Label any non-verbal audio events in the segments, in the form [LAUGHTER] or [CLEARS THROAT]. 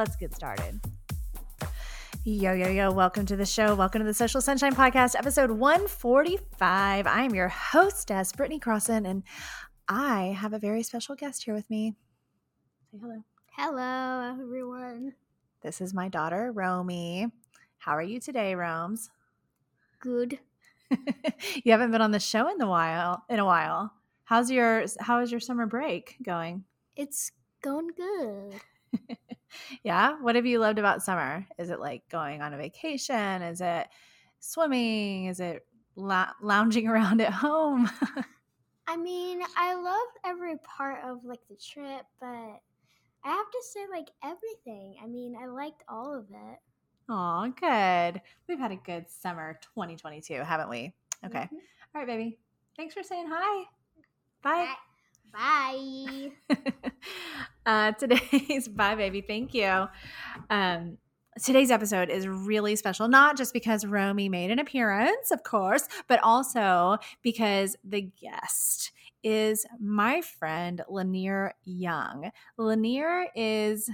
Let's get started. Yo, yo, yo, welcome to the show. Welcome to the Social Sunshine Podcast, episode 145. I am your hostess, Brittany Crossan, and I have a very special guest here with me. Say hello. Hello, everyone. This is my daughter, Romy. How are you today, Romes? Good. [LAUGHS] you haven't been on the show in the while in a while. How's your how is your summer break going? It's going good. [LAUGHS] yeah. What have you loved about summer? Is it like going on a vacation? Is it swimming? Is it la- lounging [LAUGHS] around at home? I mean, I loved every part of like the trip, but I have to say like everything. I mean, I liked all of it. Oh, good. We've had a good summer 2022, haven't we? Okay. Mhm. All right, baby. Thanks for saying hi. Bye. Bye. [LAUGHS] uh, today's [LAUGHS] bye, baby. Thank you. Um, today's episode is really special, not just because Romy made an appearance, of course, but also because the guest is my friend Lanier Young. Lanier is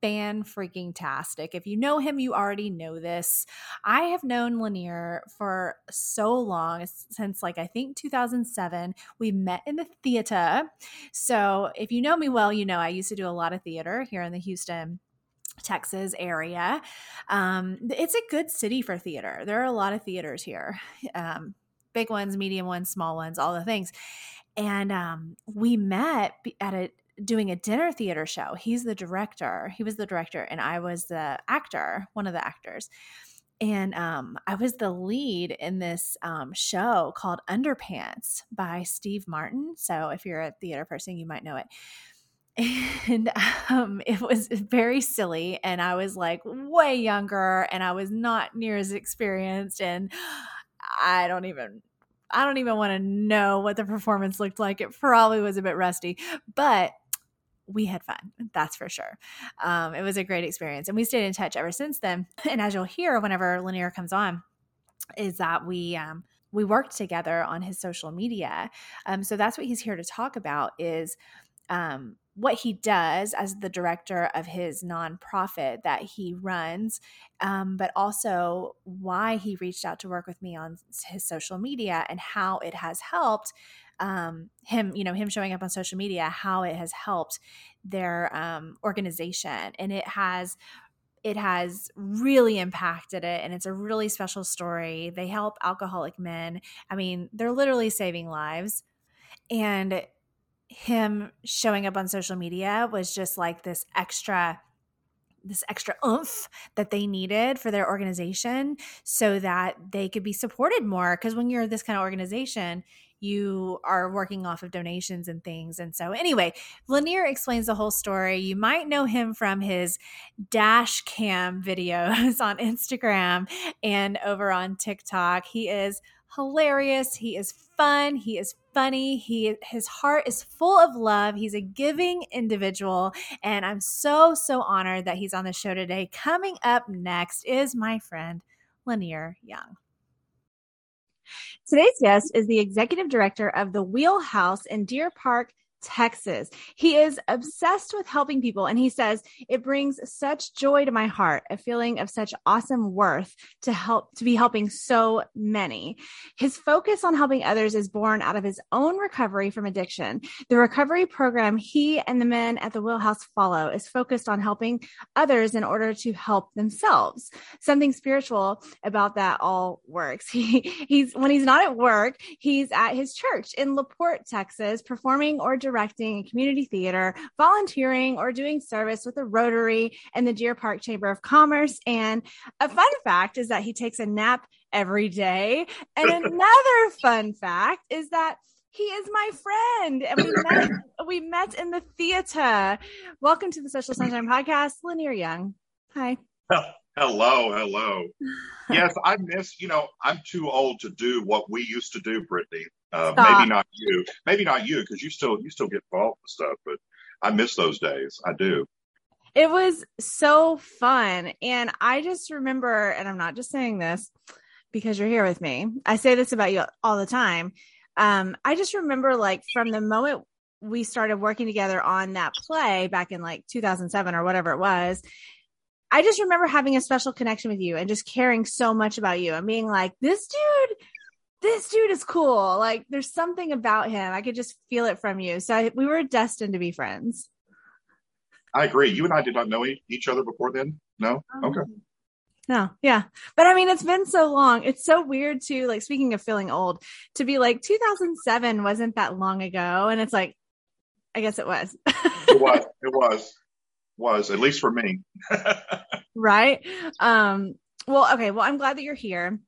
fan freaking tastic. If you know him, you already know this. I have known Lanier for so long, since like I think 2007. We met in the theater. So if you know me well, you know I used to do a lot of theater here in the Houston. Texas area. Um, it's a good city for theater. There are a lot of theaters here, um, big ones, medium ones, small ones, all the things. And um, we met at a doing a dinner theater show. He's the director. He was the director, and I was the actor, one of the actors. And um, I was the lead in this um, show called Underpants by Steve Martin. So if you're a theater person, you might know it. [LAUGHS] And um, it was very silly. And I was like way younger and I was not near as experienced. And I don't even I don't even want to know what the performance looked like. It probably was a bit rusty, but we had fun. That's for sure. Um, it was a great experience. And we stayed in touch ever since then. [CLEARS THROAT] And as you'll hear whenever Lanier comes on, is that we, um, we worked together on his social media. Um, so that's what he's here to talk about is um, what he does as the director of his nonprofit that he runs, um, but also why he reached out to work with me on his social media and how it has helped um, him, you know, him showing up on social media, how it has helped their um, organization, and it has it has really impacted it and it's a really special story. They help alcoholic men. I mean they're literally saving lives. And him showing up on social media was just like this extra this extra oomph that they needed for their organization so that they could be supported more. Because when you're this kind of organization you are working off of donations and things and so anyway lanier explains the whole story. You might know him from his dash cam videos [LAUGHS] on instagram and over on tiktok. He is hilarious. He is fun. He is funny. He his heart is full of love. He's a giving individual and i'm so so honored that he's on the show today. Coming up next is my friend lanier young Today's guest is the executive director of the Wheelhouse in Deer Park, Texas. He is obsessed with helping people and he says it brings such joy to my heart, a feeling of such awesome worth to help to be helping so many. His focus on helping others is born out of his own recovery from addiction. The recovery program he and the men at the Wheelhouse follow is focused on helping others in order to help themselves. Something spiritual about that all works. [LAUGHS] He he's when he's not at work, he's at his church in LaPorte, Texas, performing or directing a community theater, volunteering, or doing service with the Rotary and the Deer Park Chamber of Commerce. And a fun fact is that he takes a nap every day. And [LAUGHS] another fun fact is that He is my friend, and we met. we met in the theater. Welcome to the Social Sunshine Podcast, Lanier Young. Hi. Hello, hello. Yes, I miss. You know, I'm too old to do what we used to do, Brittany. Uh, maybe not you. Maybe not you, because you still you still get involved with stuff. But I miss those days. I do. It was so fun, and I just remember, and I'm not just saying this because you're here with me. I say this about you all the time. Um, I just remember, like, from the moment we started working together on that play back in like 2007 or whatever it was I just remember having a special connection with you and just caring so much about you and being like, this dude, this dude is cool. Like there's something about him. I could just feel it from you. So I, we were destined to be friends. I agree. You and I did not know each other before then. No. Um, okay. No, yeah. But I mean, it's been so long. It's so weird to like, speaking of feeling old, to be like 2007 wasn't that long ago. And it's like, I guess it was. it was. [LAUGHS] It was was, at least for me. [LAUGHS] right. Um, well, okay. Well, I'm glad that you're here.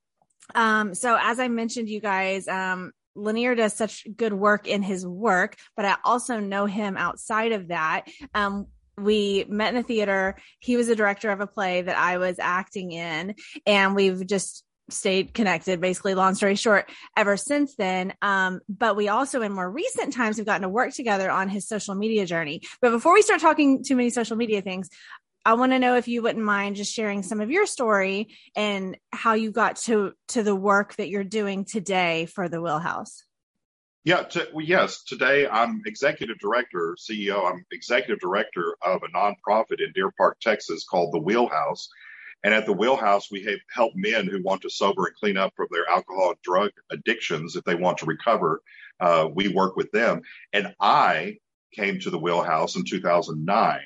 Um, so as I mentioned, you guys, um, Lanier does such good work in his work, but I also know him outside of that. Um, we met in the theater. He was a director of a play that I was acting in, and we've just stayed connected basically long story short ever since then um, but we also in more recent times have gotten to work together on his social media journey but before we start talking too many social media things i want to know if you wouldn't mind just sharing some of your story and how you got to to the work that you're doing today for the wheelhouse yeah, to, well, yes. Today I'm executive director, CEO. I'm executive director of a nonprofit in Deer Park, Texas called The Wheelhouse. And at the Wheelhouse, we help men who want to sober and clean up from their alcohol and drug addictions if they want to recover. Uh, we work with them. And I came to the Wheelhouse in 2009.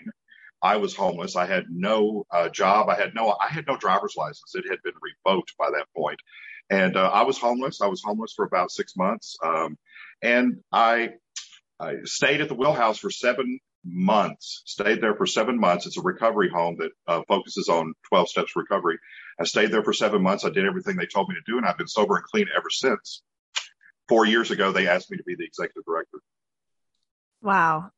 I was homeless. I had no uh, job. I had no. I had no driver's license. It had been revoked by that point, and uh, I was homeless. I was homeless for about six months, um, and I, I stayed at the Wheelhouse for seven months, stayed there for seven months. It's a recovery home that uh, focuses on 12 steps recovery. I stayed there for seven months. I did everything they told me to do, and I've been sober and clean ever since. Four years ago, they asked me to be the executive director. Wow.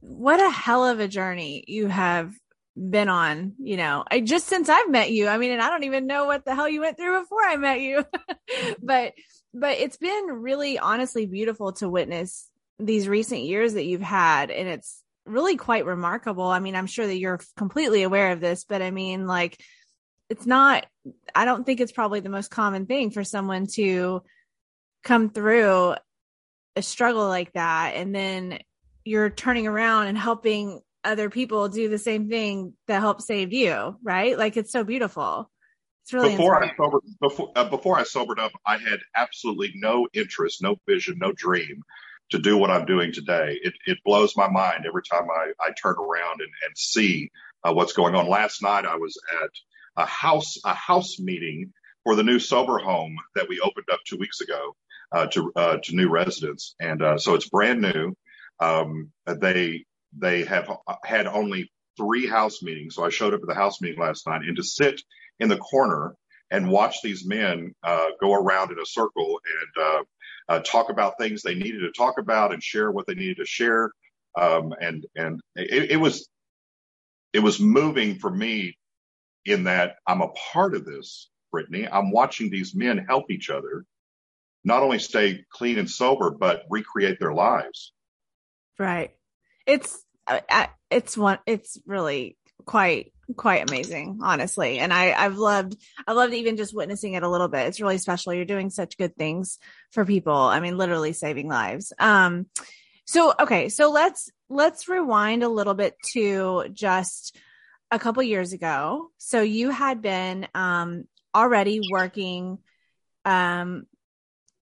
What a hell of a journey you have been on, you know, I just since I've met you. I mean, and I don't even know what the hell you went through before I met you. [LAUGHS] but but it's been really honestly beautiful to witness these recent years that you've had and it's really quite remarkable. I mean, I'm sure that you're completely aware of this, but I mean, like, it's not, I don't think it's probably the most common thing for someone to come through a struggle like that. And then you're turning around and helping other people do the same thing that helped save you, right? Like, it's so beautiful. It's really before inspiring. I sobered before uh, before I sobered up, I had absolutely no interest, no vision, no dream to do what I'm doing today. It, it blows my mind every time I, I turn around and, and see uh, what's going on. Last night I was at a house a house meeting for the new sober home that we opened up two weeks ago uh, to uh, to new residents, and uh, so it's brand new. Um, they they have had only three house meetings, so I showed up at the house meeting last night, and to sit in the corner and watch these men uh, go around in a circle and uh, talk about things they needed to talk about and share what they needed to share. Um, and and it, it, was it was moving for me in that I'm a part of this, Brittany. I'm watching these men help each other, not only stay clean and sober, but recreate their lives. Right. It's it's one. It's really quite quite amazing honestly. And i i've loved i loved even just witnessing it a little bit. It's really special. You're doing such good things for people. I mean literally saving lives. Um so okay. So let's let's rewind a little bit to just a couple years ago. So you had been um already working um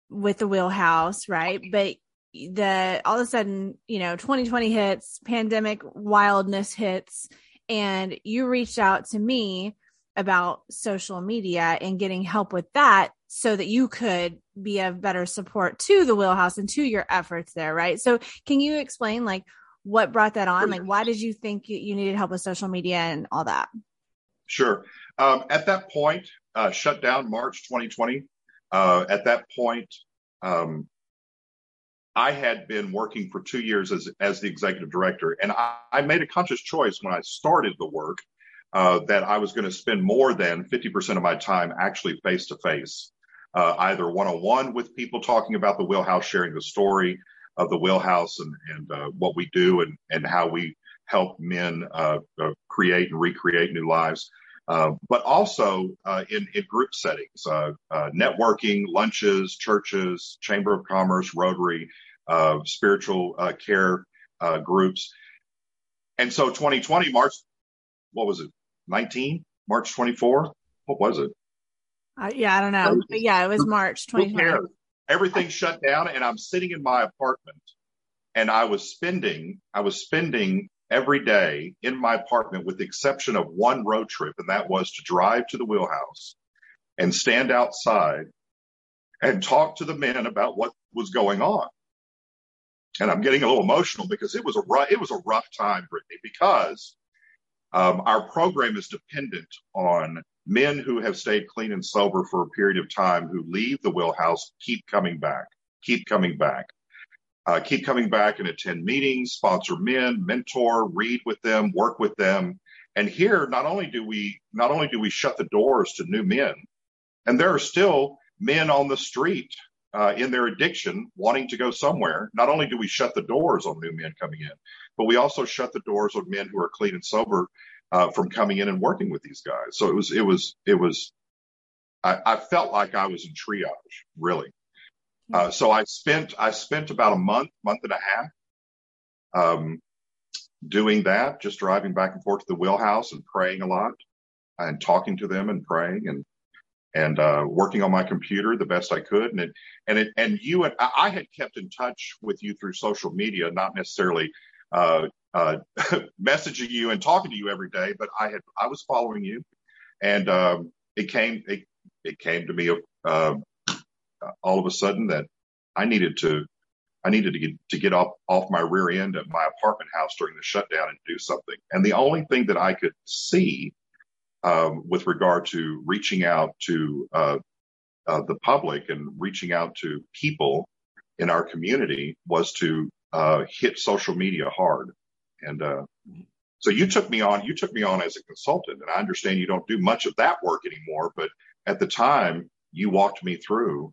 with the wheelhouse right? But the all of a sudden you know 2020 hits pandemic wildness hits and you reached out to me about social media and getting help with that so that you could be of better support to the wheelhouse and to your efforts there right? So can you explain like what brought that on? Like why did you think you needed help with social media and all that? Sure. Um, at that point uh, shut down march 2020 uh, at that point um, I had been working for two years as, as the executive director, and I, I made a conscious choice when I started the work uh, that I was going to spend more than 50% of my time actually face to face, either one on one with people talking about the wheelhouse, sharing the story of the wheelhouse and, and uh, what we do and, and how we help men uh, uh, create and recreate new lives. Uh, but also uh, in, in group settings, uh, networking, lunches, churches, Chamber of Commerce, Rotary, spiritual care groups. And so 2020, March, what was it, 19? March 24? What was it? Uh, yeah, I don't know. But yeah, it was March 2020. Everything shut down, and I'm sitting in my apartment, and I was spending, I was spending every day in my apartment with the exception of one road trip, and that was to drive to the wheelhouse and stand outside and talk to the men about what was going on. And I'm getting a little emotional because it was a rough, it was a rough time, Brittany, because um, our program is dependent on men who have stayed clean and sober for a period of time who leave the wheelhouse, keep coming back, keep coming back uh, keep coming back and attend meetings, sponsor men, mentor, read with them, work with them. And here, not only do we not only do we shut the doors to new men, and there are still men on the street uh, in their addiction wanting to go somewhere. Not only do we shut the doors on new men coming in, but we also shut the doors on men who are clean and sober uh, from coming in and working with these guys. So it was it was it was. I, I felt like I was in triage, really. Uh, so I spent I spent about a month, month and a half, um, doing that, just driving back and forth to the wheelhouse and praying a lot, and talking to them and praying and and uh, working on my computer the best I could. And it, and it, and you and I had kept in touch with you through social media, not necessarily uh, uh, [LAUGHS] messaging you and talking to you every day, but I had I was following you, and um, it came it, it came to me uh, all of a sudden that I needed to I needed to get to get off off my rear end at my apartment house during the shutdown and do something. And the only thing that I could see um, with regard to reaching out to uh, uh, the public and reaching out to people in our community was to uh, hit social media hard. And uh, so you took me on. You took me on as a consultant, and I understand you don't do much of that work anymore. But at the time, you walked me through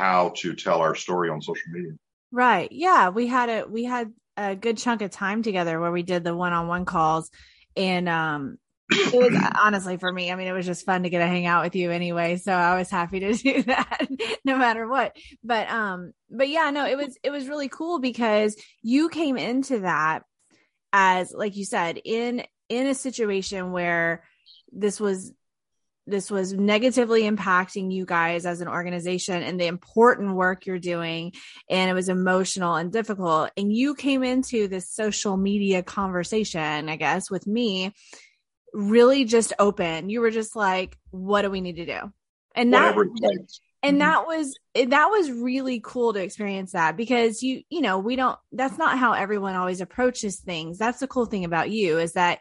how to tell our story on social media. Right. Yeah. We had a we had a good chunk of time together where we did the one on one calls. And um it was [CLEARS THROAT] honestly for me, I mean, it was just fun to get to hang out with you anyway. So I was happy to [LAUGHS] do that no matter what. But um, but yeah, no, it was it was really cool because you came into that as like you said, in in a situation where this was this was negatively impacting you guys as an organization and the important work you're doing and it was emotional and difficult. And you came into this social media conversation i guess with me really just open. You were just like what do we need to do? And that and mm-hmm. that was that was really cool to experience that because you you know we don't that's not how everyone always approaches things. That's the cool thing about you is that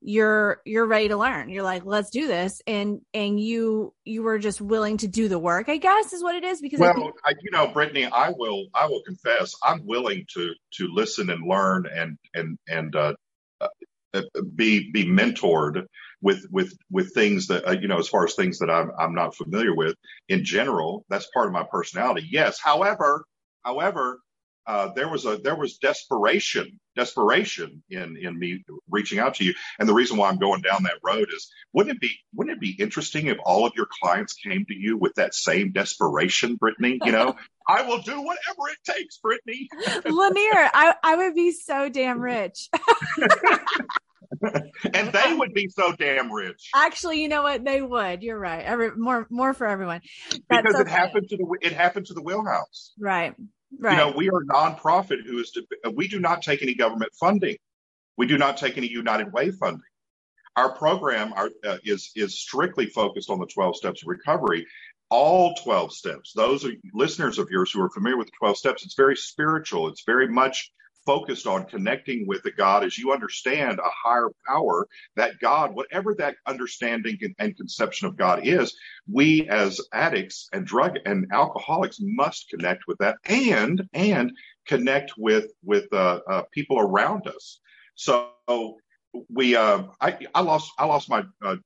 you're you're ready to learn. You're like let's do this. And and you you were just willing to do the work i guess is what it is because well I think- I, you know brittany i will i will confess i'm willing to to listen and learn and and and uh, uh be be mentored with with with things that uh, you know as far as things that I'm I'm not familiar with. In general that's part of my personality. Yes however however uh, there was a there was desperation desperation in in me reaching out to you and the reason why i'm going down that road is wouldn't it be wouldn't it be interesting if all of your clients came to you with that same desperation brittany you know [LAUGHS] i will do whatever it takes brittany lanier I, I would be so damn rich [LAUGHS] and they would be so damn rich. Actually, you know what? They would. You're right. Every more more for everyone. That's because it funny. happened to the it happened to the wheelhouse. Right. Right. You know, we are a nonprofit who is, to, we do not take any government funding. We do not take any United Way funding. Our program are, uh, is, is strictly focused on the 12 steps of recovery. All 12 steps. Those are listeners of yours who are familiar with the 12 steps. It's very spiritual. It's very much focused on connecting with the God as you understand a higher power, that God, whatever that understanding and conception of God is, we as addicts and drug and alcoholics must connect with that and, and connect with, with, uh, uh, people around us. So we, uh, I, I lost, I lost my, uh,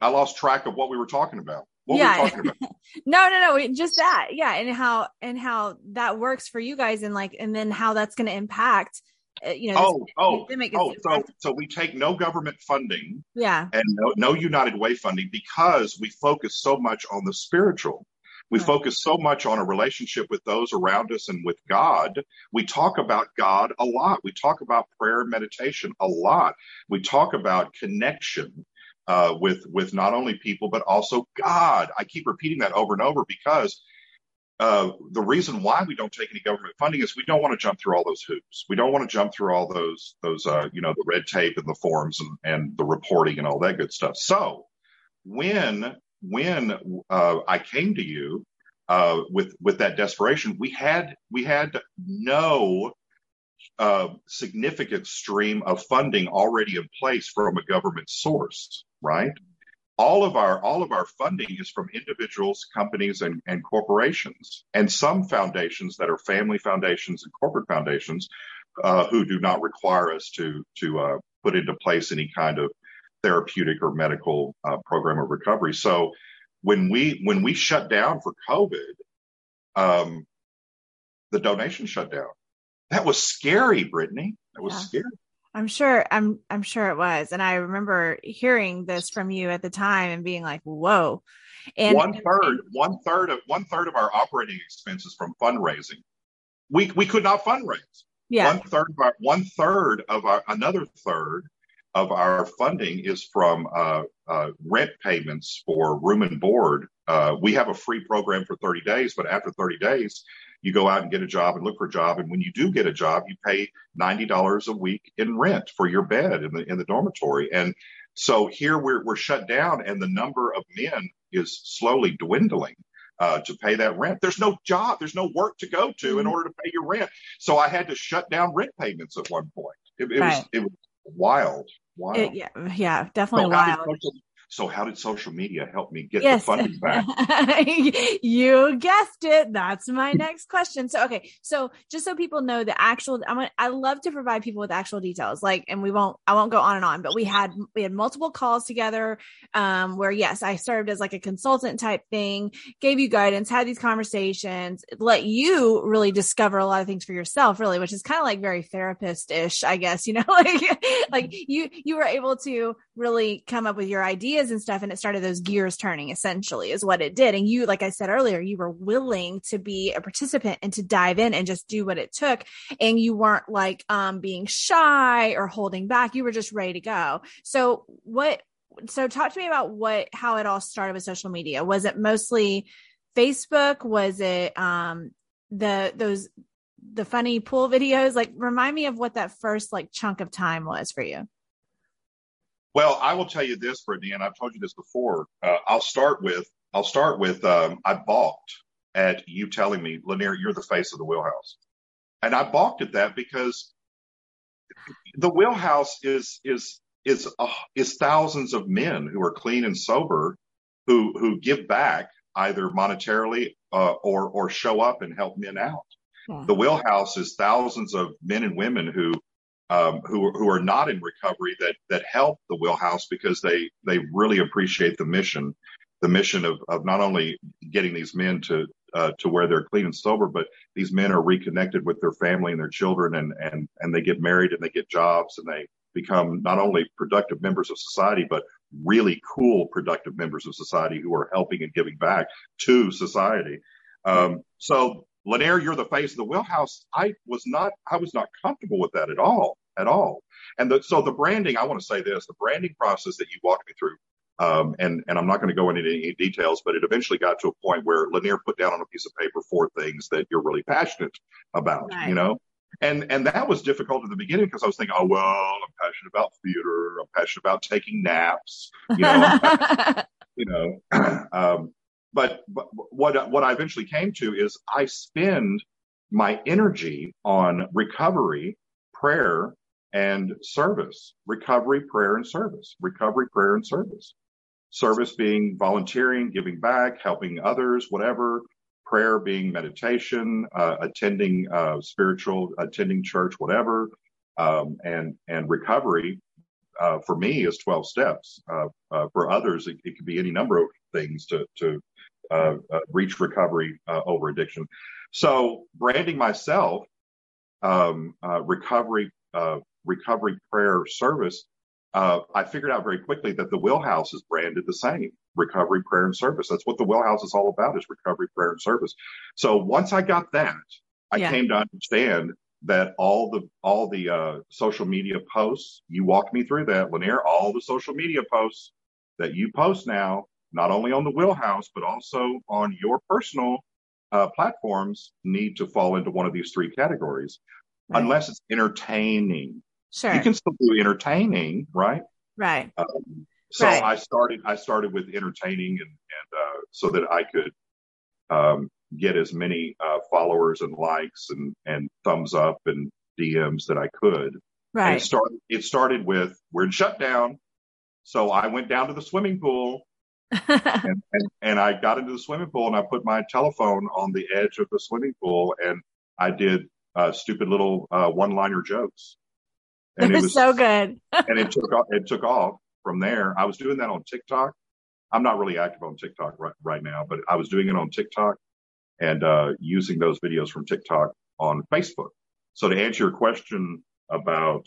I lost track of what we were talking about. What yeah. [LAUGHS] no, no, no. Just that. Yeah. And how, and how that works for you guys and like, and then how that's going to impact, uh, you know, oh, oh, oh, so, so we take no government funding. Yeah. And no, no United Way funding because we focus so much on the spiritual. We right. focus so much on a relationship with those around us and with God. We talk about God a lot. We talk about prayer and meditation a lot. We talk about connection uh, with with not only people but also God. I keep repeating that over and over because uh, the reason why we don't take any government funding is we don't want to jump through all those hoops. We don't want to jump through all those those uh, you know the red tape and the forms and, and the reporting and all that good stuff. So when when uh, I came to you uh, with with that desperation, we had we had no uh, significant stream of funding already in place from a government source, right? All of our all of our funding is from individuals, companies, and, and corporations, and some foundations that are family foundations and corporate foundations uh, who do not require us to to uh, put into place any kind of therapeutic or medical uh, program of recovery. So when we when we shut down for COVID, um, the donation shut down that was scary, Brittany. That was yeah. scary. I'm sure I'm I'm sure it was. And I remember hearing this from you at the time and being like, whoa. And one third, one third of one third of our operating expenses from fundraising. We we could not fundraise. Yeah. One third of our one third of our another third of our funding is from uh, uh, rent payments for room and board. Uh, we have a free program for 30 days, but after 30 days, you go out and get a job and look for a job. And when you do get a job, you pay $90 a week in rent for your bed in the, in the dormitory. And so here we're, we're shut down and the number of men is slowly dwindling. Uh, to pay that rent. There's no job. There's no work to go to mm-hmm. in order to pay your rent. So I had to shut down rent payments at one point. It, it right. was it was wild. Wild. It, yeah, yeah, definitely so wild. Social, so how did social media help me get yes. the funding back? [LAUGHS] you guessed it. That's my next question. So okay, so just so people know the actual, I'm gonna, I love to provide people with actual details. Like, and we won't, I won't go on and on, but we had we had multiple calls together, um, where yes, I served as like a consultant type thing, gave you guidance, had these conversations, let you really discover a lot of things for yourself, really, which is kind of like very therapist ish, I guess. You know, [LAUGHS] like like you you were able to really come up with your ideas and stuff and it started those gears turning essentially is what it did. And you like i said earlier you were willing to be a participant and to dive in and just do what it took. And you weren't like um being shy or holding back. You were just ready to go. So what so talk to me about what how it all started with social media. Was it mostly facebook? Was it um the those the funny pool [LAUGHS] videos? Like remind me of what that first like chunk of time was for you well, I will tell you this, Brittany, and I've told you this before. Uh, I'll start with I'll start with um, I balked at you telling me, Lanier, you're the face of the wheelhouse, and I balked at that because the wheelhouse is is is uh, is thousands of men who are clean and sober who who give back either monetarily uh, or or show up and help men out. Yeah. The wheelhouse is thousands of men and women who um, who who are not in recovery that that help the wheelhouse because they they really appreciate the mission, the mission of of not only getting these men to uh, to where they're clean and sober, but these men are reconnected with their family and their children, and and and they get married and they get jobs and they become not only productive members of society, but really cool productive members of society who are helping and giving back to society. Um, so Lanier, you're the face of the wheelhouse. I was not, I was not comfortable with that at all, at all. And the, so the branding, I want to say this, the branding process that you walked me through, um, and, and I'm not going to go into any details, but it eventually got to a point where Lanier put down on a piece of paper four things that you're really passionate about, right. you know? And, and that was difficult at the beginning because I was thinking, oh, well, I'm passionate about theater. I'm passionate about taking naps, you know, [LAUGHS] you know, [CLEARS THROAT] um, but, but what what I eventually came to is I spend my energy on recovery prayer and service, recovery, prayer, and service, recovery, prayer, and service. Service being volunteering, giving back, helping others, whatever. Prayer being meditation, uh, attending uh, spiritual, attending church, whatever. Um, and and recovery uh, for me is 12 steps. Uh, uh, for others, it, it, could be any number of things to to uh, reach recovery over addiction. So branding myself, um, recovery recovery prayer service, uh, I figured out very quickly that the Wheelhouse is branded the same recovery, prayer, and service. That's what the Wheelhouse is all about is recovery, prayer, and service. So once I got that, I yeah. came to understand that all the all the uh, social media posts you walked me through that lanier all the social media posts that you post now not only on the wheelhouse but also on your personal uh, platforms need to fall into one of these three categories right. unless it's entertaining Sure. You can still do entertaining, right? Right. Um, so right. I started. I started with entertaining, and, and uh, so that I could um, get as many uh, followers and likes and and thumbs up and DMs that I could. Right. And it started. It started with we're in shutdown, so I went down to the swimming pool. [LAUGHS] and, and, and I got into the swimming pool and I put my telephone on the edge of the swimming pool and I did uh, stupid little uh, one-liner jokes and it was so good. and it took off, it took off from there. I was doing that on TikTok. I'm not really active on TikTok right, right now, but I was doing it on TikTok and uh, using those videos from TikTok on Facebook. So to answer your question about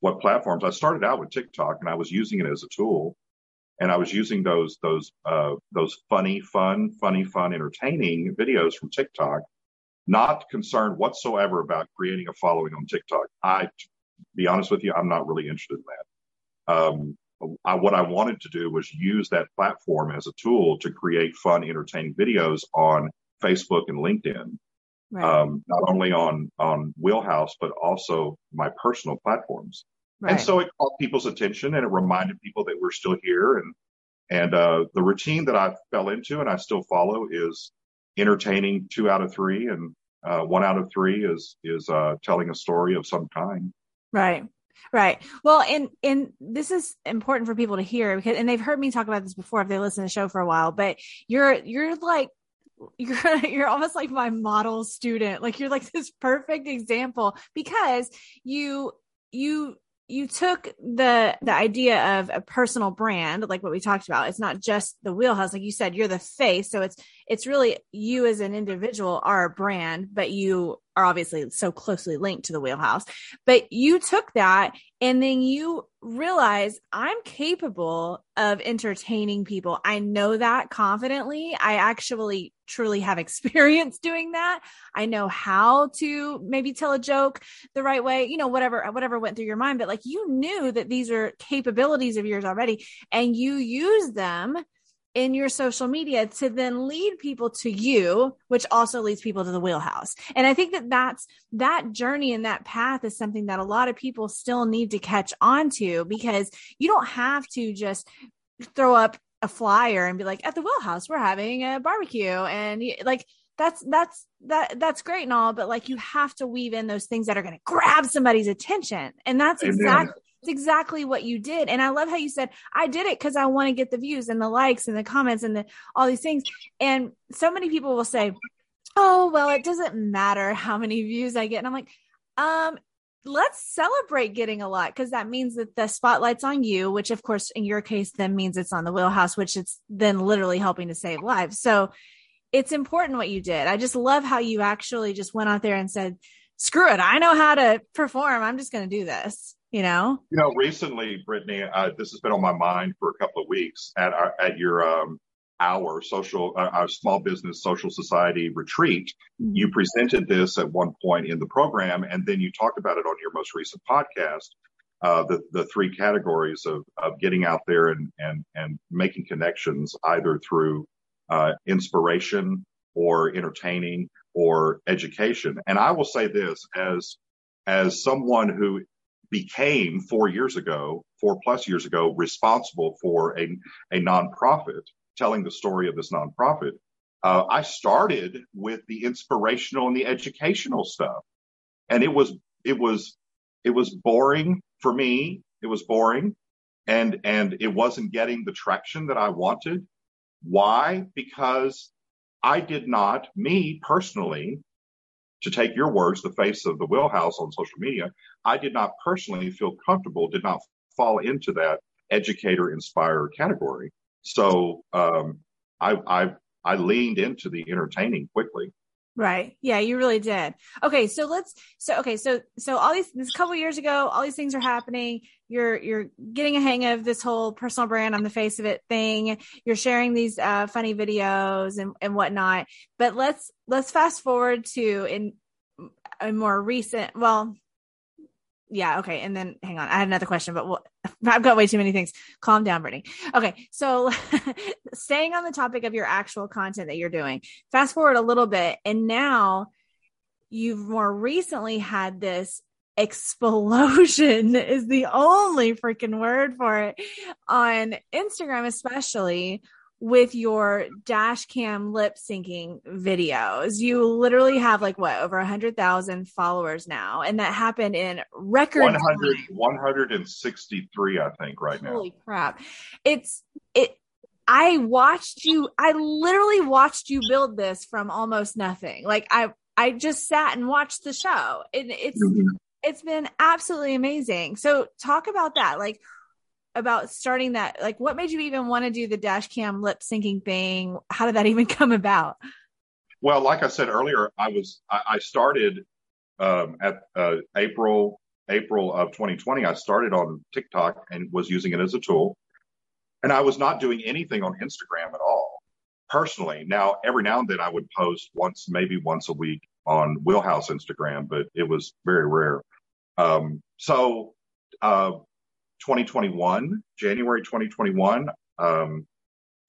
what platforms, I started out with TikTok and I was using it as a tool, and I was using those those uh, those funny, fun, funny, fun, entertaining videos from TikTok. Not concerned whatsoever about creating a following on TikTok. I be honest with you, I'm not really interested in that. Um, I, what I wanted to do was use that platform as a tool to create fun, entertaining videos on Facebook and LinkedIn. Right. Um, not only on on Wheelhouse, but also my personal platforms. Right. And so it caught people's attention, and it reminded people that we're still here. And and uh, the routine that I fell into, and I still follow, is entertaining two out of three, and uh, one out of three is is uh, telling a story of some kind. Right. Right. Well, and and this is important for people to hear because and they've heard me talk about this before if they listen to the show for a while, but you're you're like you're [LAUGHS] you're almost like my model student. Like you're like this perfect example because you you you took the the idea of a personal brand like what we talked about. It's not just the wheelhouse. Like you said you're the face. So it's it's really you as an individual are a brand but you are obviously so closely linked to the wheelhouse. But you took that and then you realize I'm capable of entertaining people. I know that confidently. I actually truly have [LAUGHS] experience doing that. I know how to maybe tell a joke the right way, you know, whatever, whatever went through your mind. But like you knew that these are capabilities of yours already and you use them in your social media to then lead people to you, which also leads people to the wheelhouse. And I think that that's that journey and that path is something that a lot of people still need to catch on to because you don't have to just throw up a flyer and be like, at the wheelhouse, we're having a barbecue. And like, that's that's that that's great and all but like you have to weave in those things that are going to grab somebody's attention and that's Amen. exactly it's exactly what you did. And I love how you said, I did it because I want to get the views and the likes and the comments and the, all these things. And so many people will say, Oh, well, it doesn't matter how many views I get. And I'm like, um, let's celebrate getting a lot because that means that the spotlight's on you, which of course in your case then means it's on the wheelhouse, which it's then literally helping to save lives. So it's important what you did. I just love how you actually just went out there and said, screw it. I know how to perform. I'm just going to do this you know? You know recently brittany uh, this has been on my mind for a couple of weeks at our at your um, our social uh, our small business social society retreat. Mm-hmm. you presented this at one point in the program and then you talked about it on your most recent podcast uh, the the three categories of of getting out there and and and making connections either through uh, inspiration or entertaining or education. And i will say this as as someone who became four years ago, four plus years ago, responsible for a, a nonprofit, telling the story of this nonprofit. Uh, I started with the inspirational and the educational stuff. And it was, it was it was boring for me. It was boring and, and it wasn't getting the traction that I wanted. Why? Because I did not, me personally, to take your words, the face of the wheelhouse on social media, I did not personally feel comfortable, did not fall into that educator inspirer category. So um, I, I I leaned into the entertaining quickly. Right. Yeah, you really did. Okay, so let's so okay, so so all these this couple years ago, all these things are happening. You're you're getting a hang of this whole personal brand on the face of it thing. You're sharing these uh funny videos and, and whatnot. But let's let's fast forward to in a more recent well, yeah, okay. And then hang on, I had another question, but we'll, [LAUGHS] I've got way too many things. Calm down, Brittany. Okay, so [LAUGHS] staying on the topic of your actual content that you're doing, fast forward a little bit, and now you've more recently had this explosion [LAUGHS] is the only freaking word for it on Instagram, especially with your dash cam lip syncing videos. You literally have like what over a hundred thousand followers now. And that happened in record 100, 163, I think right now. Holy crap. It's it I watched you I literally watched you build this from almost nothing. Like I I just sat and watched the show. And it's mm-hmm. it's been absolutely amazing. So talk about that. Like about starting that like what made you even want to do the dash cam lip syncing thing? How did that [LAUGHS] even come about? Well like i said earlier i was i, I started um, at uh, april april of 2020 i started on tiktok and was using it as a tool. And i was not doing anything on instagram at all personally. Now every now and then i would post once maybe once a week on wheelhouse instagram but it was very rare. Um, so uh, 2021, January 2021, um,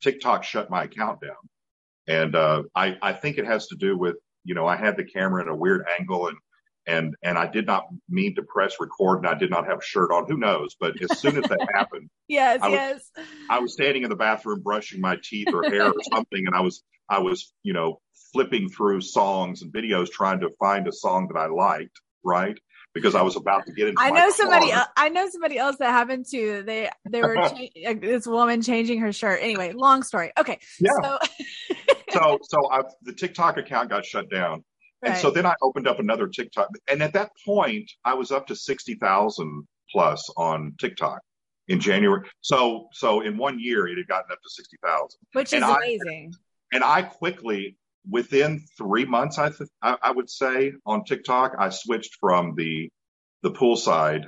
TikTok shut my account down. And, uh, I, I think it has to do with, you know, I had the camera at a weird angle and, and, and I did not mean to press record and I did not have a shirt on. Who knows? But as soon as that [LAUGHS] happened, yes, I was, yes, I was standing in the bathroom brushing my teeth or hair or something. And I was, I was, you know, flipping through songs and videos trying to find a song that I liked. Right because I was about to get into. I know somebody. I know somebody else that happened too. They they were [LAUGHS] cha- this woman changing her shirt. Anyway, long story. Okay. Yeah. So [LAUGHS] so, so I, the TikTok account got shut down, right. and so then I opened up another TikTok, and at that point I was up to sixty thousand plus on TikTok in January. So so in one year it had gotten up to sixty thousand, which is and amazing. I, and I quickly within three months, I, th- I, would say on TikTok, I switched from the the poolside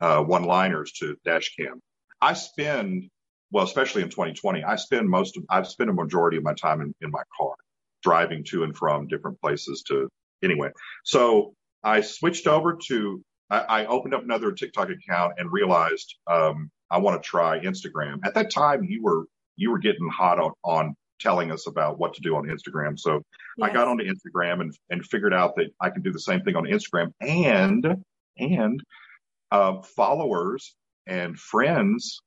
uh, one liners to dash cam. I spend well, especially in 2020, I spend most of I've spent a majority of my time in, in my car driving to and from different places to anyway. So I switched over to I, I opened up another TikTok account and realized um, I want to try Instagram. At that time, you were you were getting hot on, on telling us about what to do on Instagram. So yes. I got onto Instagram and, and figured out that I can do the same thing on Instagram and, and, uh, followers and friends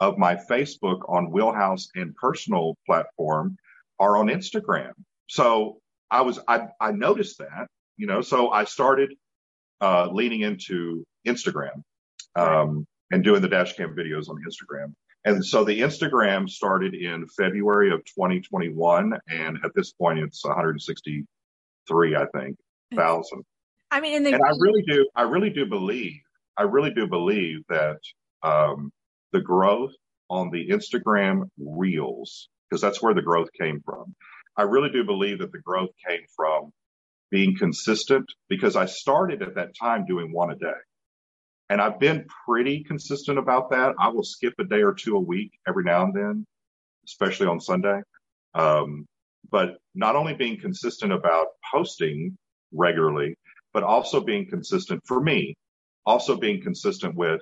of my Facebook on Wheelhouse and personal platform are on Instagram. So I was, I, I noticed that, you know, so I started, uh, leaning into Instagram, um, and doing the dash cam videos on Instagram. And so the Instagram started in February of 2021. And at this point, it's 163, I think, thousand. I mean, and, and I really do, I really do believe, I really do believe that, um, the growth on the Instagram reels, because that's where the growth came from. I really do believe that the growth came from being consistent because I started at that time doing one a day. And I've been pretty consistent about that. I will skip a day or two a week every now and then, especially on Sunday. Um, but not only being consistent about posting regularly, but also being consistent for me, also being consistent with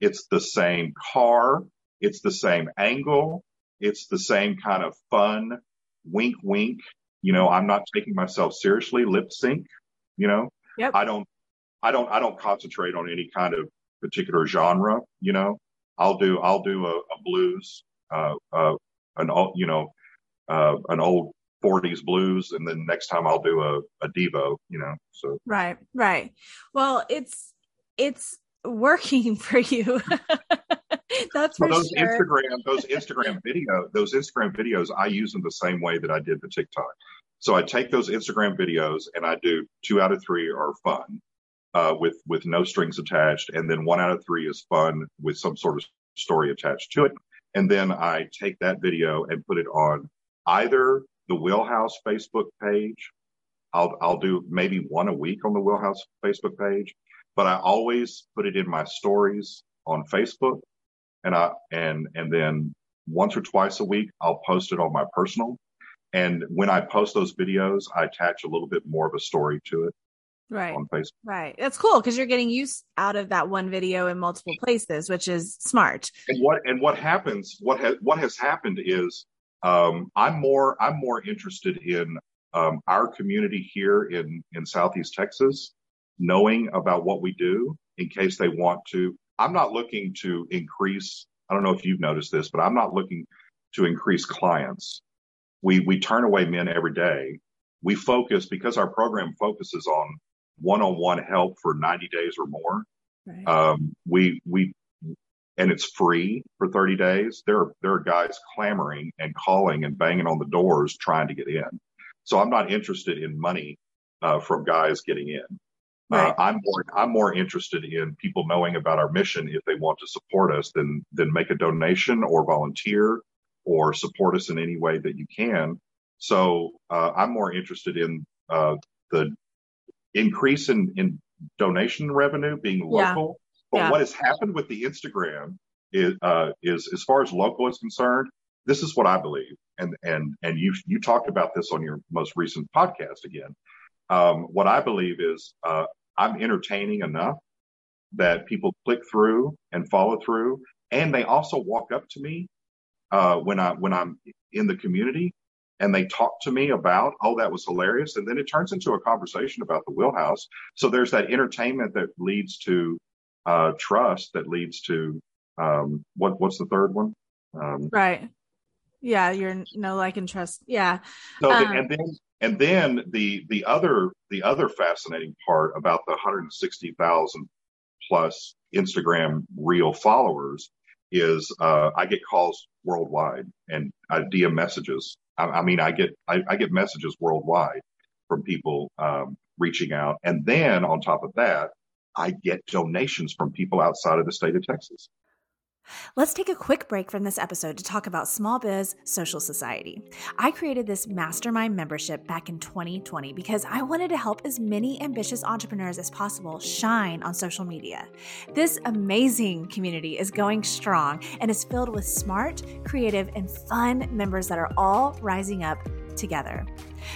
it's the same car, it's the same angle, it's the same kind of fun, wink, wink. You know, I'm not taking myself seriously, lip sync, you know, yep. I don't I don't I don't concentrate on any kind of particular genre. You know, I'll do I'll do a, a blues, uh, uh, an old you know, uh, an old 40s blues, and then next time I'll do a, a Devo. You know, so right, right. Well, it's it's working [LAUGHS] for you. That's well, those sure. Instagram, those [LAUGHS] Instagram video, those Instagram videos, I use them the same way that I did the TikTok. So I take those Instagram videos and I do two out of three are fun, uh, with with no strings attached, and then one out of three is fun with some sort of story attached to it. And then I take that video and put it on either the Wheelhouse Facebook page. I'll I'll do maybe one a week on the Wheelhouse Facebook page, but I always put it in my stories on Facebook, and I and and then once or twice a week I'll post it on my personal. And when I post those videos, I attach a little bit more of a story to it Right. on Facebook. Right. That's cool because you're getting use out of that one video in multiple places, which is smart. And what and what happens? What has what has happened is um, I'm more I'm more interested in um, our community here in in Southeast Texas knowing about what we do in case they want to. I'm not looking to increase. I don't know if you've noticed this, but I'm not looking to increase clients. We we turn away men every day. We focus because our program focuses on one-on-one help for 90 days or more. Right. Um, we we and it's free for 30 days. There are there are guys clamoring and calling and banging on the doors trying to get in. So I'm not interested in money uh, from guys getting in. Right. Uh, I'm more I'm more interested in people knowing about our mission if they want to support us than than make a donation or volunteer or support us in any way that you can. So uh, I'm more interested in uh, the increase in, in donation revenue being Yeah. local. But Yeah. what has happened with the Instagram is, uh, is as far as local is concerned, this is what I believe. And, and, and you, you talked about this on your most recent podcast again. Um, what I believe is, uh, I'm entertaining enough that people click through and follow through. And they also walk up to me, uh, when I, when I'm in the community and they talk to me about, oh, that was hilarious. And then it turns into a conversation about the wheelhouse. So there's that entertainment that leads to, uh, trust that leads to, um, what, what's the third one? Um, Right. Yeah. You're know like and trust. Yeah. So the, Um, and then and then the the other the other fascinating part about the 160,000 plus Instagram real followers is uh, I get calls worldwide and I DM messages. I, I mean, I get I, I get messages worldwide from people um, reaching out, and then on top of that, I get donations from people outside of the state of Texas. Let's take a quick break from this episode to talk about Small Biz Social Society. I created this mastermind membership back in 2020 because I wanted to help as many ambitious entrepreneurs as possible shine on social media. This amazing community is going strong and is filled with smart, creative, and fun members that are all rising up together.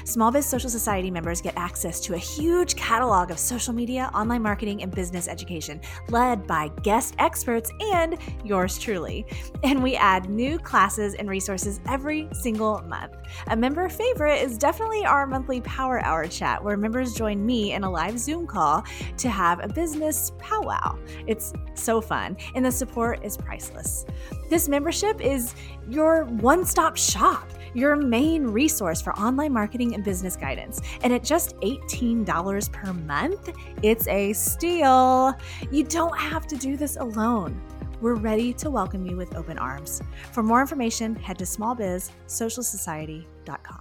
Small Biz Social Society members get access to a huge catalog of social media, online marketing, and business education led by guest experts and yours truly. And we add new classes and resources every single month. A member favorite is definitely our monthly Power Hour chat, where members join me in a live Zoom call to have a business powwow. It's so fun, and the support is priceless. This membership is your one stop shop your main resource for online marketing and business guidance. And at just $18 per month, it's a steal. You don't have to do this alone. We're ready to welcome you with open arms. For more information, head to smallbizsocialsociety.com.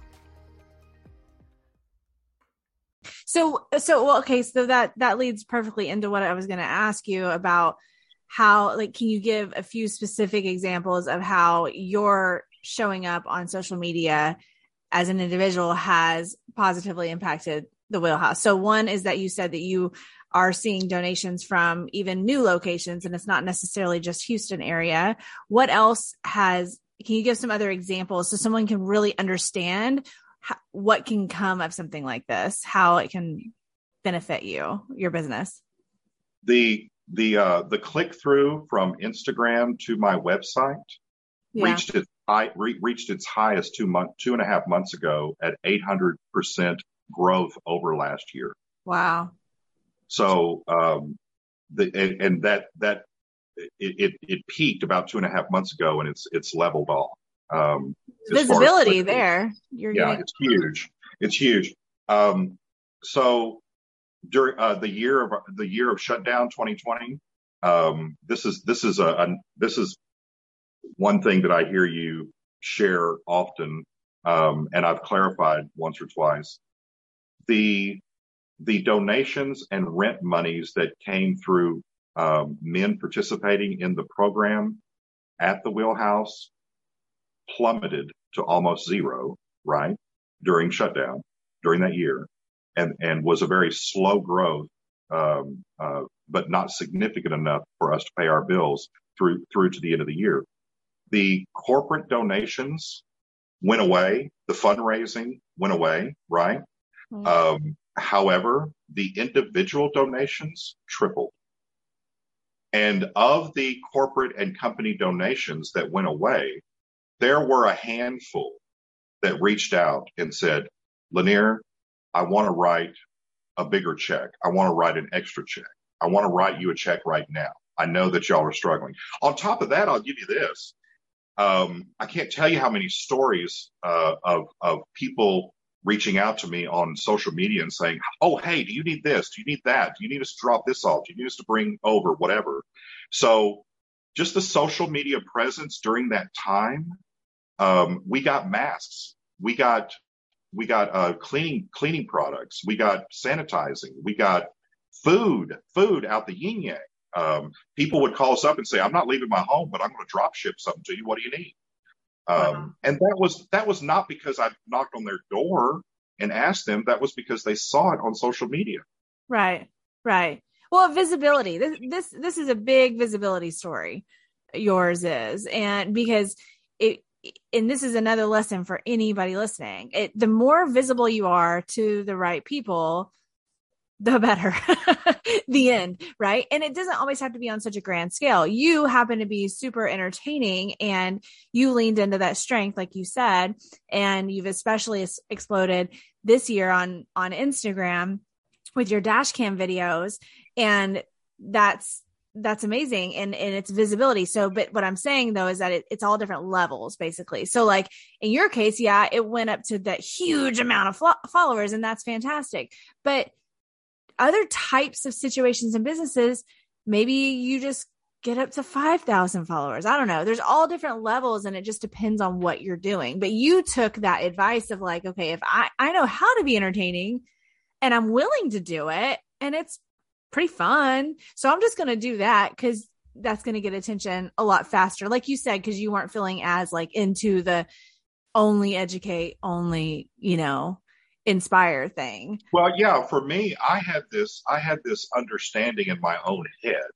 So, so well, okay, so that that leads perfectly into what I was going to ask you about how like can you give a few specific examples of how your showing up on social media as an individual has positively impacted the wheelhouse. So one is that you said that you are seeing donations from even new locations and it's not necessarily just Houston area. What else has can you give some other examples so someone can really understand how, what can come of something like this, how it can benefit you, your business? The the uh, the click through from Instagram to my website Yeah. reached its high, re- reached its highest two month, two and a half months ago at 800 percent growth over last year. Wow. So, um, the, and, and that, that, it, it, it peaked about two and a half months ago and it's, it's leveled off. Um, as as Visibility there. You're Yeah, getting it's huge. It's huge. Um, so during uh, the year of the year of shutdown 2020 um, this is this is a, a, this is one thing that I hear you share often, um, and I've clarified once or twice. The the donations and rent monies that came through um, men participating in the program at the wheelhouse plummeted to almost zero, right, during shutdown during that year, and and was a very slow growth, um, uh, but not significant enough for us to pay our bills through through to the end of the year. The corporate donations went away. The fundraising went away, right? Mm-hmm. Um, however, the individual donations tripled. And of the corporate and company donations that went away, there were a handful that reached out and said, Lanier, I want to write a bigger check. I want to write an extra check. I want to write you a check right now. I know that y'all are struggling. On top of that, I'll give you this. Um, I can't tell you how many stories uh, of of people reaching out to me on social media and saying, "Oh, hey, do you need this? Do you need that? Do you need us to drop this off? Do you need us to bring over whatever?" So, just the social media presence during that time, um, we got masks, we got we got uh, cleaning cleaning products, we got sanitizing, we got food food out the yin yang. Um, people would call us up and say, "I'm not leaving my home, but I'm going to drop ship something to you. What do you need?" Um, And that was that was not because I knocked on their door and asked them. That was because they saw it on social media. Right, right. Well, visibility. This this this is a big visibility story. Yours is, and because it and this is another lesson for anybody listening. It the more visible you are to the right people, the better. [LAUGHS] The end right? And it doesn't always have to be on such a grand scale. You happen to be super entertaining and you leaned into that strength like you said and you've especially exploded this year on on instagram with your dash cam videos and that's that's amazing and and it's visibility. So but what i'm saying though is that it, it's all different levels basically. So like in your case yeah it went up to that huge amount of fo- followers and that's fantastic. But other types of situations and businesses, maybe you just get up to 5,000 followers. I don't know. There's all different levels and it just depends on what you're doing. But you took that advice of like, okay, if I, I know how to be entertaining and I'm willing to do it and it's pretty fun. So I'm just going to do that because that's going to get attention a lot faster. Like you said, because you weren't feeling as like into the only educate, only, you know, inspire thing. Well, yeah, for me, I had this I had this understanding in my own head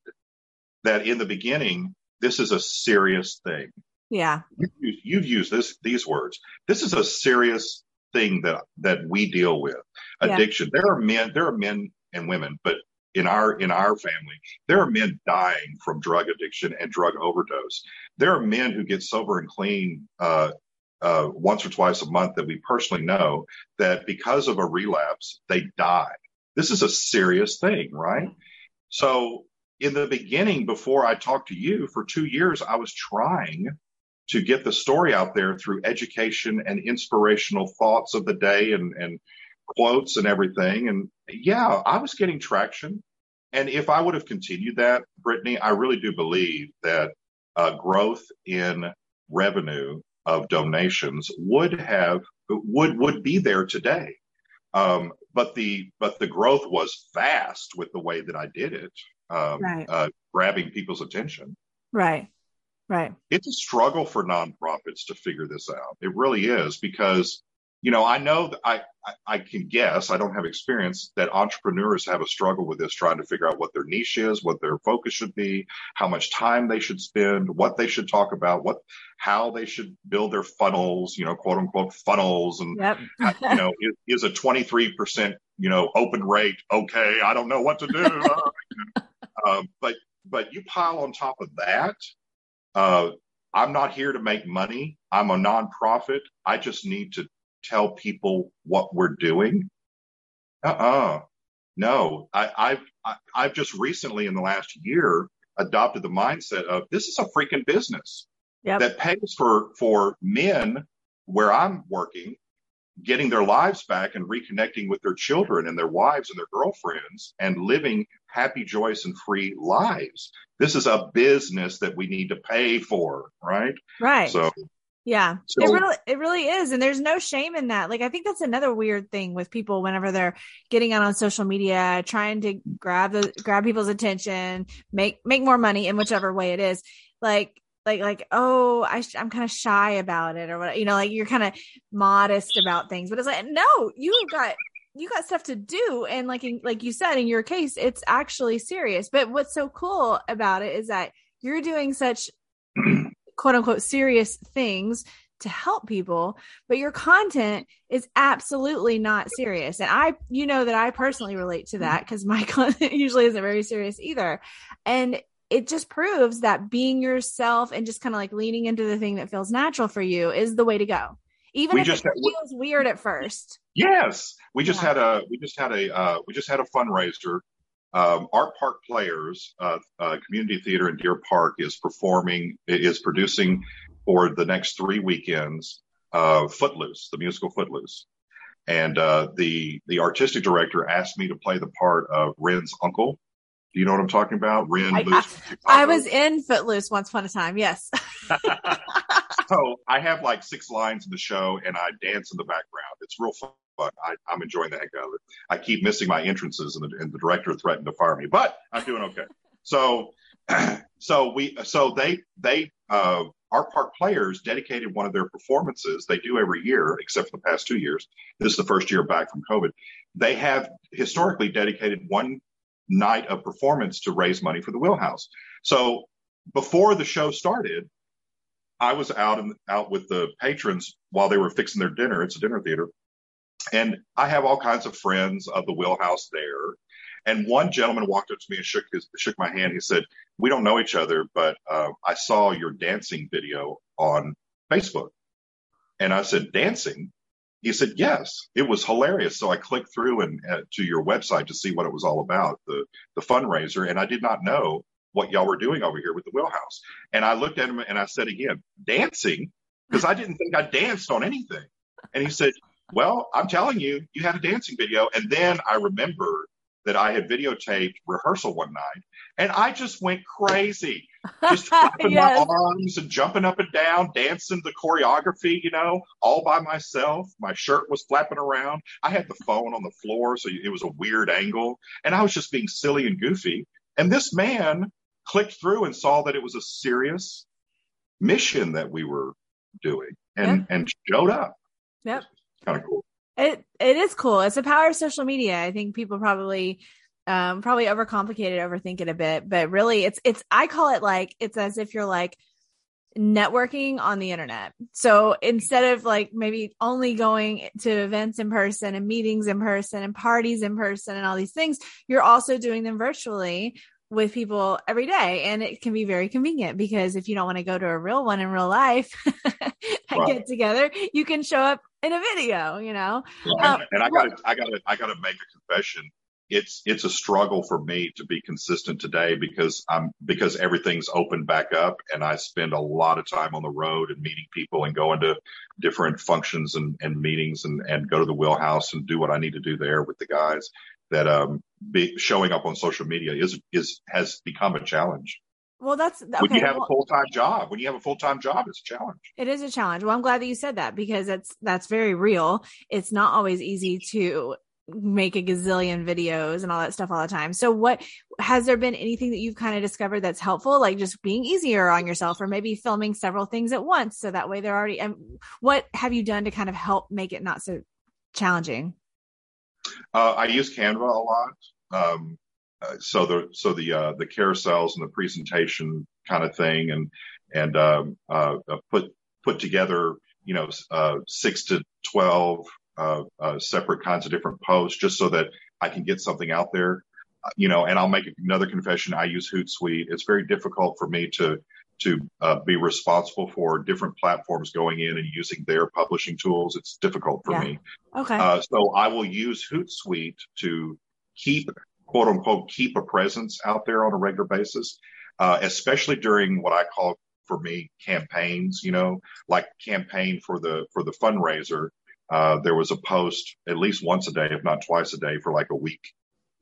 that in the beginning, this is a serious thing. Yeah. You've used, you've used this these words. This is a serious thing that that we deal with. Addiction. Yeah. There are men, there are men and women, but in our in our family, there are men dying from drug addiction and drug overdose. There are men who get sober and clean uh, uh, once or twice a month that we personally know that because of a relapse, they die. This is a serious thing, right? So in the beginning, before I talked to you for two years, I was trying to get the story out there through education and inspirational thoughts of the day and, and quotes and everything. And yeah, I was getting traction. And if I would have continued that, Brittany, I really do believe that uh, growth in revenue of donations would have would would be there today. Um, but the but the growth was fast with the way that I did it, um, right. uh, grabbing people's attention. Right, right. It's a struggle for nonprofits to figure this out. It really is because you know, I know that I, I, I, can guess, I don't have experience, that entrepreneurs have a struggle with this, trying to figure out what their niche is, what their focus should be, how much time they should spend, what they should talk about, what, how they should build their funnels, you know, quote unquote funnels. And, yep. you know, is, is, a 23%, you know, open rate okay? I don't know what to do. [LAUGHS] uh, but, but you pile on top of that, uh, I'm not here to make money. I'm a nonprofit. I just need to tell people what we're doing. Uh-uh. No, I, I've I, I've just recently in the last year adopted the mindset of this is a freaking business yep. that pays for for men where I'm working getting their lives back and reconnecting with their children and their wives and their girlfriends and living happy, joyous, and free lives. This is a business that we need to pay for, right? Right. So yeah, so, it really it really is, and there's no shame in that. Like I think that's another weird thing with people whenever they're getting out on social media, trying to grab the grab people's attention, make make more money in whichever way it is. Like like like oh I sh- I'm kind of shy about it or what you know like you're kind of modest about things, but it's like no, you got you got stuff to do and like in, like you said in your case it's actually serious but what's so cool about it is that you're doing such quote unquote serious things to help people, but your content is absolutely not serious. And I, you know, that I personally relate to that because my [LAUGHS] content usually isn't very serious either. And it just proves that being yourself and just kind of like leaning into the thing that feels natural for you is the way to go. Even we if just it feels weird at first. Yes. We just yeah. had a, we just had a, uh, we just had a fundraiser um, Art Park Players uh, uh, Community Theater in Deer Park is performing, is producing for the next three weekends uh, Footloose, the musical Footloose. And uh, the the artistic director asked me to play the part of Ren's uncle. Do you know what I'm talking about? Ren. I, I, I was in Footloose once upon a time. Yes. [LAUGHS] so I have like six lines in the show, and I dance in the background. It's real fun but I, am enjoying the heck out of it. I keep missing my entrances, and the, and the director threatened to fire me, but I'm doing okay. So, [CLEARS THROAT] so we, so they, they, uh, Art Park Players dedicated one of their performances they do every year, except for the past two years. This is the first year back from COVID. They have historically dedicated one night of performance to raise money for the Wheelhouse. So before the show started, I was out and out with the patrons while they were fixing their dinner. It's a dinner theater. And I have all kinds of friends of the wheelhouse there. And one gentleman walked up to me and shook his shook my hand. He said, "We don't know each other, but uh, I saw your dancing video on Facebook." And I said, "Dancing?" He said, "Yes, it was hilarious." So I clicked through and uh, to your website to see what it was all about, the the fundraiser, and I did not know what y'all were doing over here with the wheelhouse. And I looked at him and I said again, "Dancing?" Because I didn't think I danced on anything. And he said, well, I'm telling you, you had a dancing video. And then I remembered that I had videotaped rehearsal one night and I just went crazy. [LAUGHS] Just flapping yes. my arms and jumping up and down, dancing the choreography, you know, all by myself. My shirt was flapping around. I had the phone on the floor, so it was a weird angle. And I was just being silly and goofy. And this man clicked through and saw that it was a serious mission that we were doing and, and showed up. Yep kind of cool. It it is cool. It's the power of social media. I think people probably um probably overcomplicate it, overthink it a bit, but really it's it's I call it like it's as if you're like networking on the internet. So instead of like maybe only going to events in person and meetings in person and parties in person and all these things, you're also doing them virtually with people every day. And it can be very convenient because if you don't want to go to a real one in real life [LAUGHS] and right. get together, you can show up in a video, you know. Um, and I got I got to I got to make a confession. It's it's a struggle for me to be consistent today because I'm because everything's opened back up and I spend a lot of time on the road and meeting people and going to different functions and, and meetings and, and go to the wheelhouse and do what I need to do there with the guys that um be, showing up on social media is is has become a challenge. Well, that's okay, when you have well, a full time job. When you have a full time job, it's a challenge. It is a challenge. Well, I'm glad that you said that because that's that's very real. It's not always easy to make a gazillion videos and all that stuff all the time. So, what has there been anything that you've kind of discovered that's helpful, like just being easier on yourself, or maybe filming several things at once, so that way they're already. And what have you done to kind of help make it not so challenging? Uh, I use Canva a lot. Um, so the so the uh, the carousels and the presentation kind of thing, and and um, uh, uh put put together you know uh, six to twelve uh, separate kinds of different posts just so that I can get something out there. You know, and I'll make another confession. I use Hootsuite. It's very difficult for me to to be responsible for different platforms going in and using their publishing tools. It's difficult for yeah. me. Okay. so I will use Hootsuite to keep quote unquote keep a presence out there on a regular basis, uh, especially during what I call for me campaigns. You know, like campaign for the for the fundraiser. uh, there was a post at least once a day, if not twice a day, for like a week,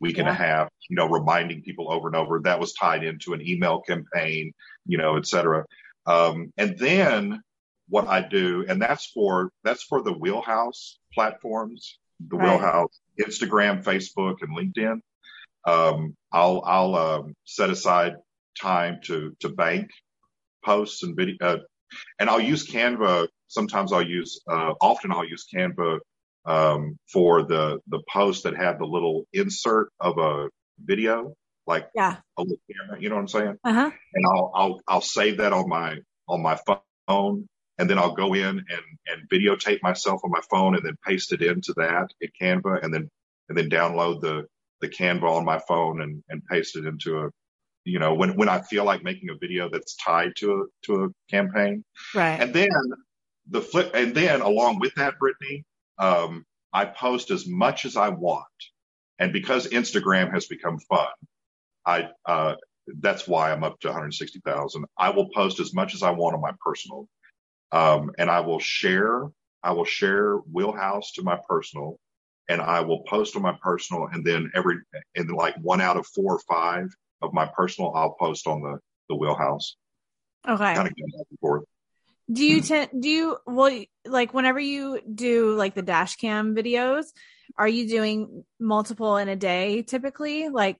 week yeah. and a half. You know, reminding people over and over. That was tied into an email campaign, you know, et cetera. Um, and then what I do, and that's for that's for the wheelhouse platforms, the right. wheelhouse, Instagram, Facebook, and LinkedIn. Um, I'll I'll um, set aside time to to bank posts and video, uh, and I'll use Canva. Sometimes I'll use, uh, often I'll use Canva um, for the the posts that have the little insert of a video, like yeah, a little camera. You know what I'm saying? Uh-huh. And I'll I'll I'll save that on my on my phone and then I'll go in and, and videotape myself on my phone and then paste it into that in Canva and then, and then download the, the Canva on my phone and, and paste it into a, you know, when, when I feel like making a video that's tied to a, to a campaign. Right. And then the flip, and then along with that, Brittany, um, I post as much as I want. And because Instagram has become fun, I, uh, that's why I'm up to 160,000. I will post as much as I want on my personal um, and I will share, I will share Wheelhouse to my personal and I will post on my personal and then every, and like one out of four or five of my personal, I'll post on the, the Wheelhouse. Okay. Kind of go back and forth. Do you tend, do you, well, like whenever you do like the dash cam videos, are you doing multiple in a day typically? Like,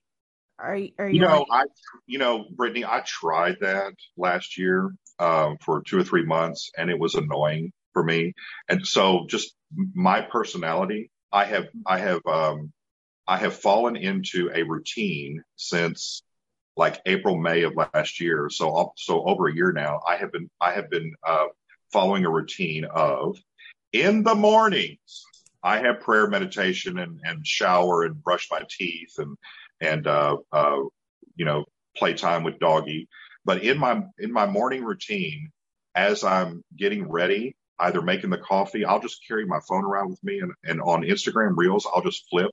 are, are you, you know, like- I, you know, Brittany, I tried that last year um, for two or three months, and it was annoying for me. And so, just my personality, I have, I have, um, I have fallen into a routine since like April, May of last year. So, so over a year now, I have been, I have been uh, following a routine of in the mornings. I have prayer, meditation, and, and shower and brush my teeth and and uh, uh, you know play time with doggy. But in my in my morning routine, as I'm getting ready, either making the coffee, I'll just carry my phone around with me, and, and on Instagram Reels, I'll just flip.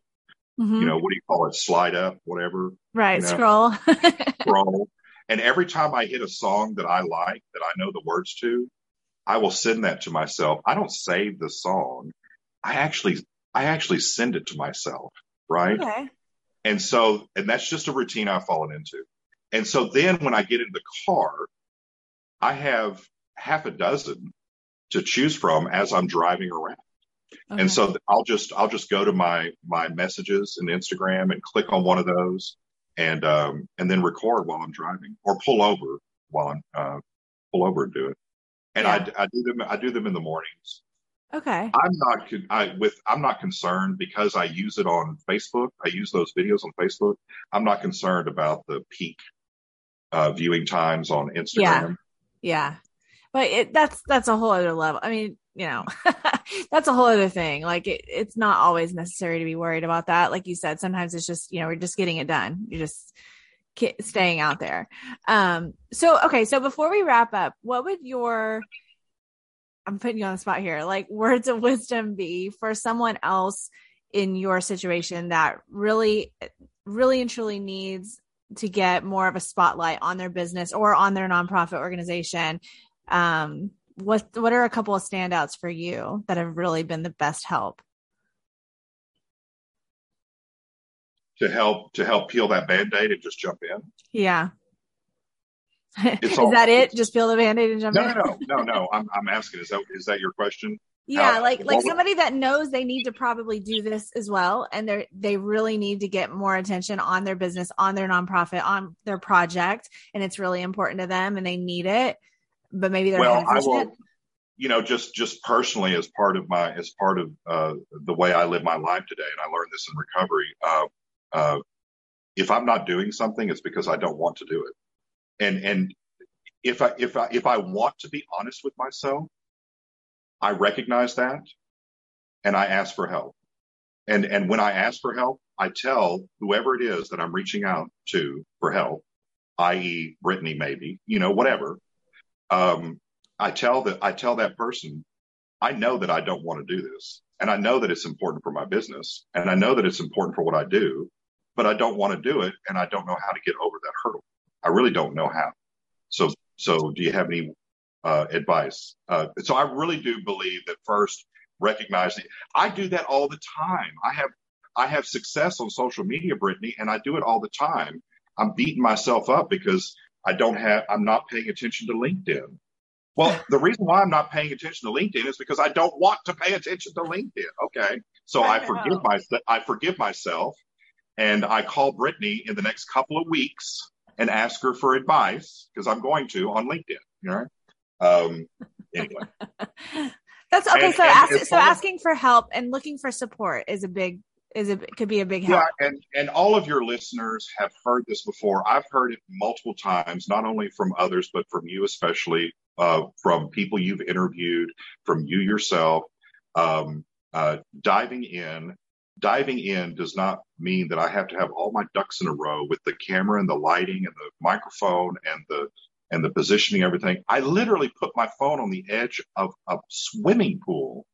Mm-hmm. You know, what do you call it? Slide up, whatever. Right, you know, scroll. [LAUGHS] scroll. And every time I hit a song that I like, that I know the words to, I will send that to myself. I don't save the song. I actually, I actually send it to myself. Right. Okay. And so, and that's just a routine I've fallen into. And so then when I get in the car, I have half a dozen to choose from as I'm driving around. Okay. And so I'll just I'll just go to my my messages and Instagram and click on one of those and um and then record while I'm driving or pull over while I'm uh pull over and do it. And yeah. I, I do them I do them in the mornings. Okay. I'm not I with I'm not concerned because I use it on Facebook. I use those videos on Facebook. I'm not concerned about the peak uh, viewing times on Instagram. Yeah. Yeah. But it, that's, that's a whole other level. I mean, you know, [LAUGHS] that's a whole other thing. Like it, it's not always necessary to be worried about that. Like you said, sometimes it's just, you know, we're just getting it done. You're just staying out there. Um, so, okay. So before we wrap up, what would your, I'm putting you on the spot here, like [LAUGHS] words of wisdom be for someone else in your situation that really, really and truly needs to get more of a spotlight on their business or on their nonprofit organization. Um, what what are a couple of standouts for you that have really been the best help? To help to help peel that band-aid and just jump in. Yeah. [LAUGHS] is all, that it? Just peel the band-aid and jump no, in? No, no, no, no. I'm I'm asking, is that is that your question? yeah How, like like somebody that knows they need to probably do this as well and they they really need to get more attention on their business on their nonprofit on their project and it's really important to them and they need it but maybe they're well i will you know just just personally as part of my as part of uh, the way i live my life today and i learned this in recovery uh, uh, if i'm not doing something it's because i don't want to do it and and if i if i if i want to be honest with myself I recognize that and I ask for help. And, and when I ask for help, I tell whoever it is that I'm reaching out to for help, i.e. Brittany, maybe, you know, whatever. Um, I tell that, I tell that person, I know that I don't want to do this and I know that it's important for my business and I know that it's important for what I do, but I don't want to do it and I don't know how to get over that hurdle. I really don't know how. So, so do you have any uh, advice. Uh, so I really do believe that first recognize it. I do that all the time. I have I have success on social media, Brittany, and I do it all the time. I'm beating myself up because I don't have I'm not paying attention to LinkedIn. Well, the reason why I'm not paying attention to LinkedIn is because I don't want to pay attention to LinkedIn. Okay. So I, I forgive myself I forgive myself and I call Brittany in the next couple of weeks and ask her for advice because I'm going to on LinkedIn. You know? Um anyway. [LAUGHS] That's okay. And, so, and ask, so asking for help and looking for support is a big is it could be a big help. Yeah, and and all of your listeners have heard this before. I've heard it multiple times, not only from others but from you especially, uh, from people you've interviewed, from you yourself. Um, uh, diving in, diving in does not mean that I have to have all my ducks in a row with the camera and the lighting and the microphone and the and the positioning, everything. I literally put my phone on the edge of a swimming pool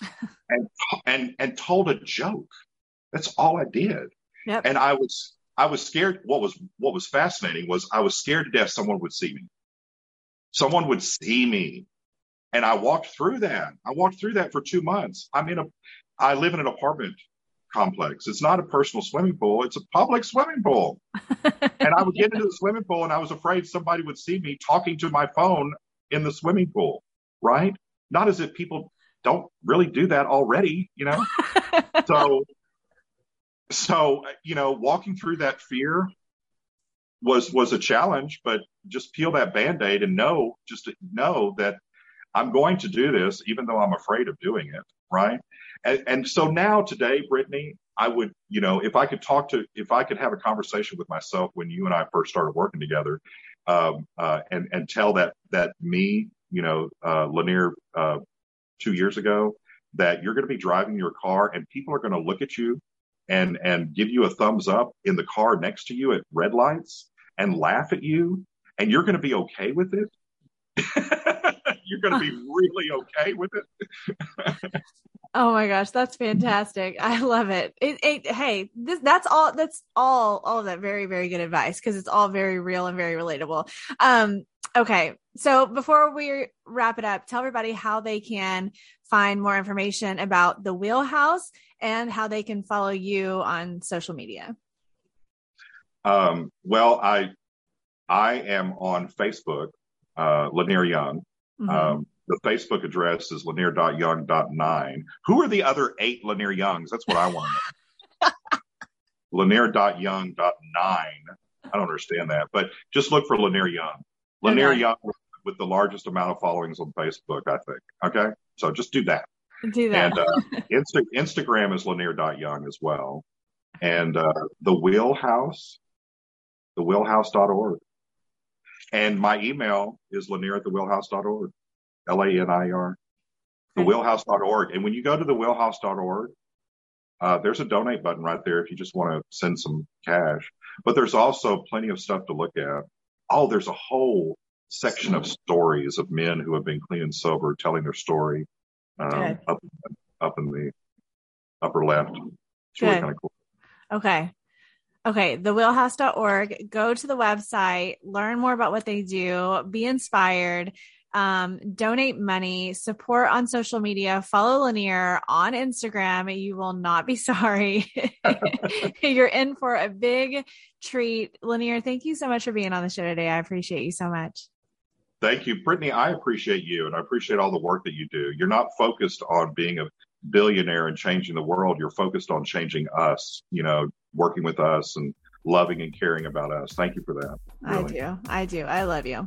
[LAUGHS] and and and told a joke. That's all I did. Yep. And I was I was scared. What was what was fascinating was I was scared to death someone would see me. Someone would see me. And I walked through that. I walked through that for two months. I'm in a I live in an apartment complex. It's not a personal swimming pool, it's a public swimming pool. [LAUGHS] and I would get into the swimming pool and I was afraid somebody would see me talking to my phone in the swimming pool, right? Not as if people don't really do that already, you know? [LAUGHS] so so you know walking through that fear was was a challenge but just peel that band-aid and know just know that i'm going to do this even though i'm afraid of doing it right? And, and so now today brittany i would you know if i could talk to if i could have a conversation with myself when you and i first started working together um, uh, and and tell that that me you know uh, lanier uh, two years ago that you're going to be driving your car and people are going to look at you and and give you a thumbs up in the car next to you at red lights and laugh at you and you're going to be okay with it? [LAUGHS] You're going to be [LAUGHS] really okay with it? Oh my gosh that's fantastic. I love it. It, it, hey this that's all that's all all of that very very good advice because it's all very real and very relatable. Um okay so before we wrap it up tell everybody how they can find more information about the wheelhouse and how they can follow you on social media. Um, well, I I am on Facebook, uh, Lanier Young. Mm-hmm. Um, the Facebook address is lanier.young.9. Who are the other eight Lanier Youngs? That's what I want to know. [LAUGHS] lanier.young.9. I don't understand that, but just look for Lanier Young. Lanier okay. Young with the largest amount of followings on Facebook, I think. Okay. So just do that. Do that. And uh, Insta- Instagram is lanier.young as well. And uh, the wheelhouse, the wheelhouse.org. And my email is lanier at the wheelhouse.org. L A N I R. The wheelhouse.org. And when you go to the wheelhouse.org, uh, there's a donate button right there if you just want to send some cash. But there's also plenty of stuff to look at. Oh, there's a whole section of stories of men who have been clean and sober telling their story um, up, up in the upper left. It's really kind of cool. Okay. Okay, thewheelhouse.org. Go to the website, learn more about what they do, be inspired, um, donate money, support on social media, follow Lanier on Instagram. You will not be [LAUGHS] sorry. [LAUGHS] You're in for a big treat. Lanier, thank you so much for being on the show today. I appreciate you so much. Thank you, Brittany. I appreciate you and I appreciate all the work that you do. You're not focused on being a billionaire and changing the world. You're focused on changing us, you know, working with us and loving and caring about us. Thank you for that. Really. I do. I do. I love you.